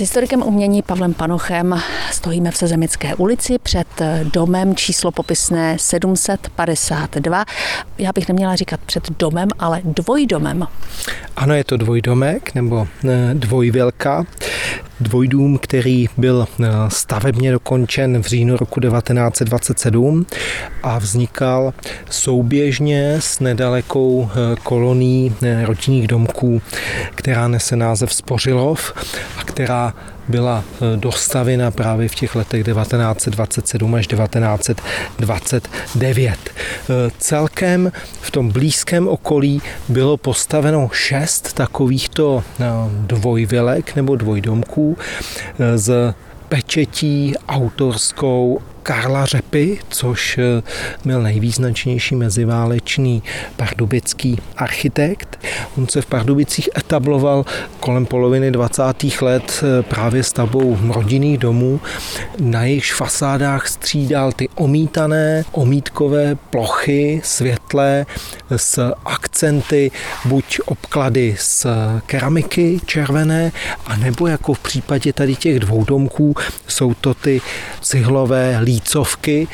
S historikem umění Pavlem Panochem stojíme v Sezemické ulici před domem číslo popisné 752. Já bych neměla říkat před domem, ale dvojdomem. Ano, je to dvojdomek nebo eh, dvojvělka. Dvojdům, který byl eh, stavebně dokončen v říjnu roku 1927 a vznikal souběžně s nedalekou eh, kolonií rodinných domků, která nese název Spořilov a která byla dostavena právě v těch letech 1927 až 1929. E, celkem v tom blízkém okolí bylo postaveno šest takovýchto e, dvojvilek nebo dvojdomků z pečetí autorskou Karla Řepy, což eh, byl nejvýznačnější meziválečný pardubický architekt. On se v Pardubicích etabloval kolem poloviny 20. let eh, právě stavbou rodinných domů. Na jejich fasádách střídal ty omítané, omítkové plochy, světlé, s akcenty, buď obklady z keramiky červené, anebo jako v případě tady těch dvou domků jsou to ty cihlové lícovky.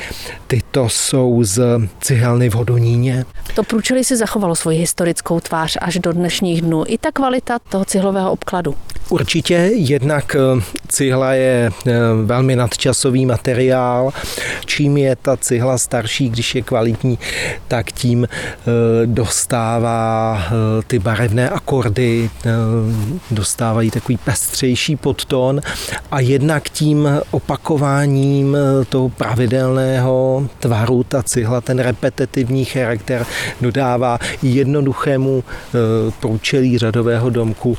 Tyto jsou z cihelny v Hodoníně. To průčelí si zachovalo svoji historickou tvář až do dnešních dnů. I ta kvalita toho cihlového obkladu. Určitě, jednak eh, cihla je eh, velmi nadčasový materiál. Čím je ta cihla starší, když je kvalitní, tak tím eh, dostává ty barevné akordy, dostávají takový pestřejší podton a jednak tím opakováním toho pravidelného tvaru ta cihla, ten repetitivní charakter dodává jednoduchému průčelí řadového domku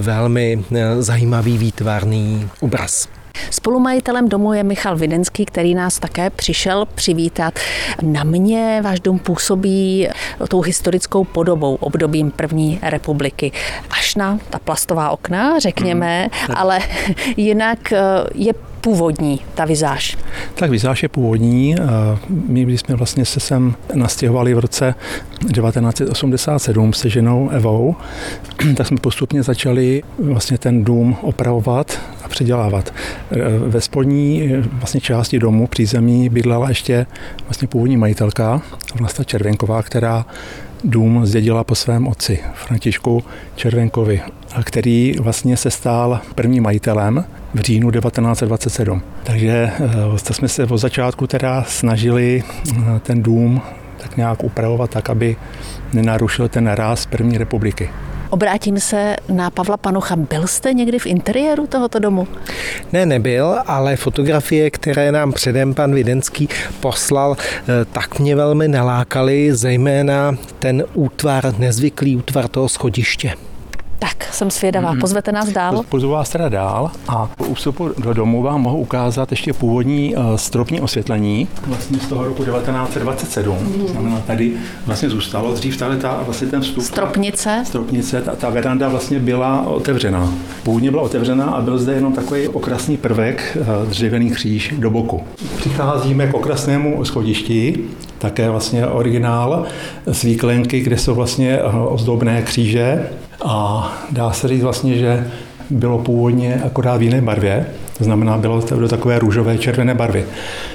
velmi eh, zajímavý výtvarný obraz. Spolumajitelem domu je Michal Videnský, který nás také přišel přivítat. Na mě váš dům působí tou historickou podobou obdobím první republiky. Až na ta plastová okna, řekněme, hmm. ale jinak eh, je původní, ta vizáž? Tak vizáž je původní. My, když jsme vlastně se sem nastěhovali v roce 1987 se ženou Evou, tak jsme postupně začali vlastně ten dům opravovat a předělávat. Ve spodní vlastně části domu přízemí bydlela ještě vlastně původní majitelka Vlasta Červenková, která dům zdědila po svém otci, Františku Červenkovi, který vlastně se stál prvním majitelem v říjnu 1927. Takže eh, to jsme se od začátku teda snažili eh, ten dům tak nějak upravovat tak, aby nenarušil ten ráz první republiky. Obrátím se na Pavla Panocha. Byl jste někdy v interiéru tohoto domu? Ne, nebyl, ale fotografie, které nám předem pan Videnský poslal, eh, tak mě velmi nalákaly, zejména ten útvar, nezvyklý útvar toho schodiště. Tak, jsem svědavá. Mhm. Pozvete nás dál? Pozvu vás teda dál a po ústupu do domu vám mohu ukázat ještě původní eh, stropní osvětlení, vlastně z toho roku 1927. Mm. Tady vlastně zůstalo dřív tady ta, vlastně ten vstup. Stropnice? Stropnice, ta, ta veranda vlastně byla otevřená. Původně byla otevřená a byl zde jenom takový okrasný prvek, eh, dřevěný kříž do boku. Přicházíme k okrasnému schodišti, také vlastně originál z výklenky, kde jsou vlastně eh, ozdobné kříže a dá se říct vlastně, že bylo původně akorát v jiné barvě, to znamená, bylo to do takové růžové červené barvy.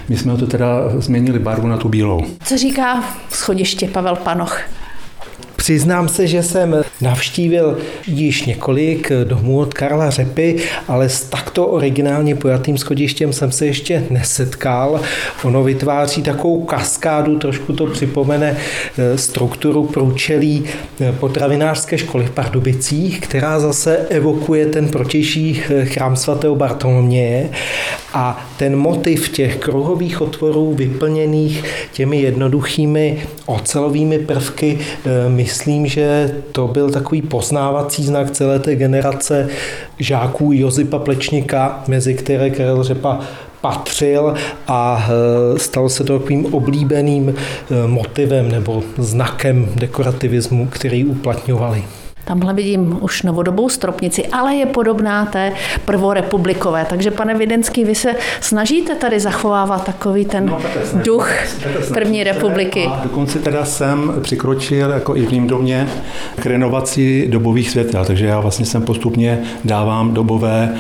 My jsme to teda změnili barvu na tu bílou. Co říká schodiště Pavel Panoch? Přiznám se, že jsem navštívil již několik domů od Karla Řepy, ale s takto originálně pojatým schodištěm jsem se ještě nesetkal. Ono vytváří takovou kaskádu, trošku to připomene eh, strukturu průčelí eh, potravinářské školy v Pardubicích, která zase evokuje ten protější chrám svatého Bartoloměje a ten motiv těch kruhových otvorů vyplněných těmi jednoduchými ocelovými prvky, myslím, že to byl takový poznávací znak celé té generace žáků Josipa Plečníka, mezi které Karel Řepa patřil a e, stal se to takovým oblíbeným e, motivem nebo znakem dekorativismu, který uplatňovali. Tamhle vidím už novodobou stropnici, ale je podobná té prvorepublikové. Takže pane Videnský, vy se snažíte tady zachovávat takový ten no, duch první republiky. A dokonce teda jsem přikročil jako i v ním domě k renovaci dobových světel, takže já vlastně jsem postupně dávám dobové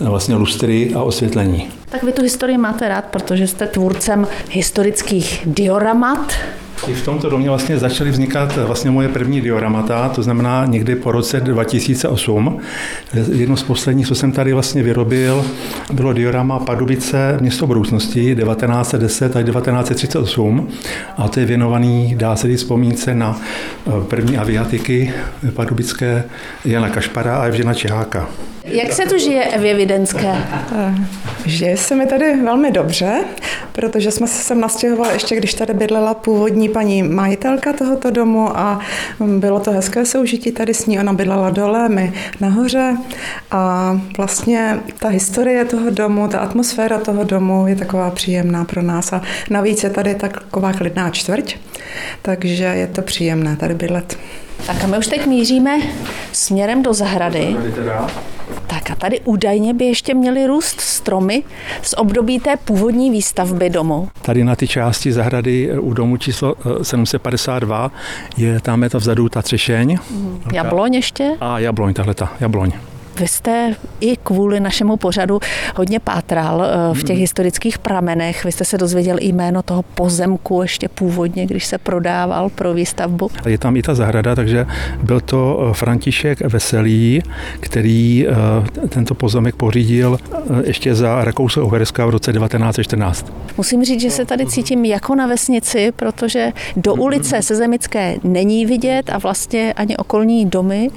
vlastně lustry a osvětlení. Tak vy tu historii máte rád, protože jste tvůrcem historických dioramat, i v tomto domě vlastně začaly vznikat vlastně moje první dioramata, to znamená někdy po roce 2008. Jedno z posledních, co jsem tady vlastně vyrobil, bylo diorama Pardubice město budoucnosti 1910 až 1938 a to je věnovaný, dá se říct, vzpomínce na eh, první aviatiky pardubické Jana Kašpara a Evžena Čeháka. Jak se tu žije Evě Videnské? Eh, žije se mi tady velmi dobře, protože jsme se sem nastěhovali ještě, když tady bydlela původní paní majitelka tohoto domu a bylo to hezké soužití tady s ní. Ona bydlela dole, my nahoře a vlastně ta historie toho domu, ta atmosféra toho domu je taková příjemná pro nás a navíc je tady taková klidná čtvrť, takže je to příjemné tady bydlet. Tak a my už teď míříme směrem do zahrady. Tak a tady údajně by ještě měly růst stromy z období té původní výstavby domu. Tady na ty části zahrady u domu číslo 752 eh, je tam je to vzadu ta třešeň. Jabloň ještě? A jabloň, tahle ta jabloň. Vy jste i kvůli našemu pořadu hodně pátral eh, v těch hmm. historických pramenech. Vy jste se dozvěděl jméno toho pozemku ještě původně, když se prodával pro výstavbu. Je tam i ta zahrada, takže byl to eh, František Veselý, který eh, tento pozemek pořídil ještě za Rakousko-Uherska v roce 1914. Musím říct, že se tady cítím jako na vesnici, protože do ulice Sezemické není vidět a vlastně ani okolní domy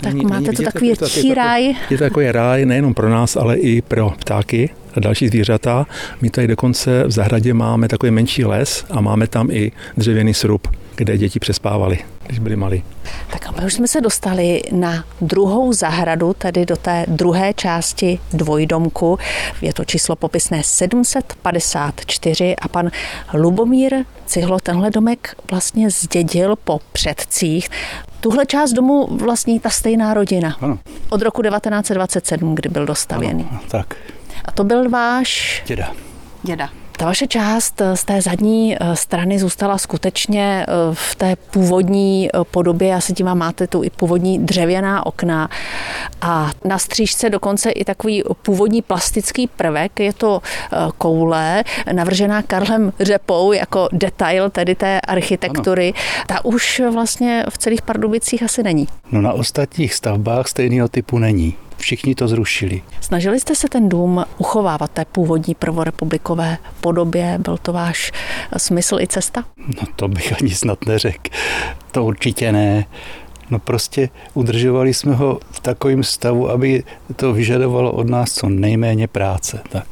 tak není, máte není to takový tichý ráj. Je to takový ráj nejenom pro nás, ale i pro ptáky a další zvířata. My tady dokonce v zahradě máme takový menší les a máme tam i dřevěný srub, kde děti přespávali, když byli malí. Tak a my už jsme se dostali na druhou zahradu, tedy do té druhé části dvojdomku. Je to číslo popisné 754 a pan Lubomír Cihlo tenhle domek vlastně zdědil po předcích. Tuhle část domu vlastní ta stejná rodina. Ano. Od roku 1927, kdy byl dostavěný. Ano, tak. A to byl váš... Děda. Děda. Ta vaše část z té zadní eh, strany zůstala skutečně eh, v té původní eh, podobě. Já si tím máte tu i původní dřevěná okna a na střížce dokonce i takový původní plastický prvek. Je to koule navržená Karlem Řepou jako detail tedy té architektury. Ano. Ta už vlastně v celých Pardubicích asi není. No na ostatních stavbách stejného typu není všichni to zrušili. Snažili jste se ten dům uchovávat té původní prvorepublikové podobě? Byl to váš smysl i cesta? No to bych ani snad neřekl. To určitě ne. No prostě udržovali jsme ho v takovém stavu, aby to vyžadovalo od nás co nejméně práce. Tak.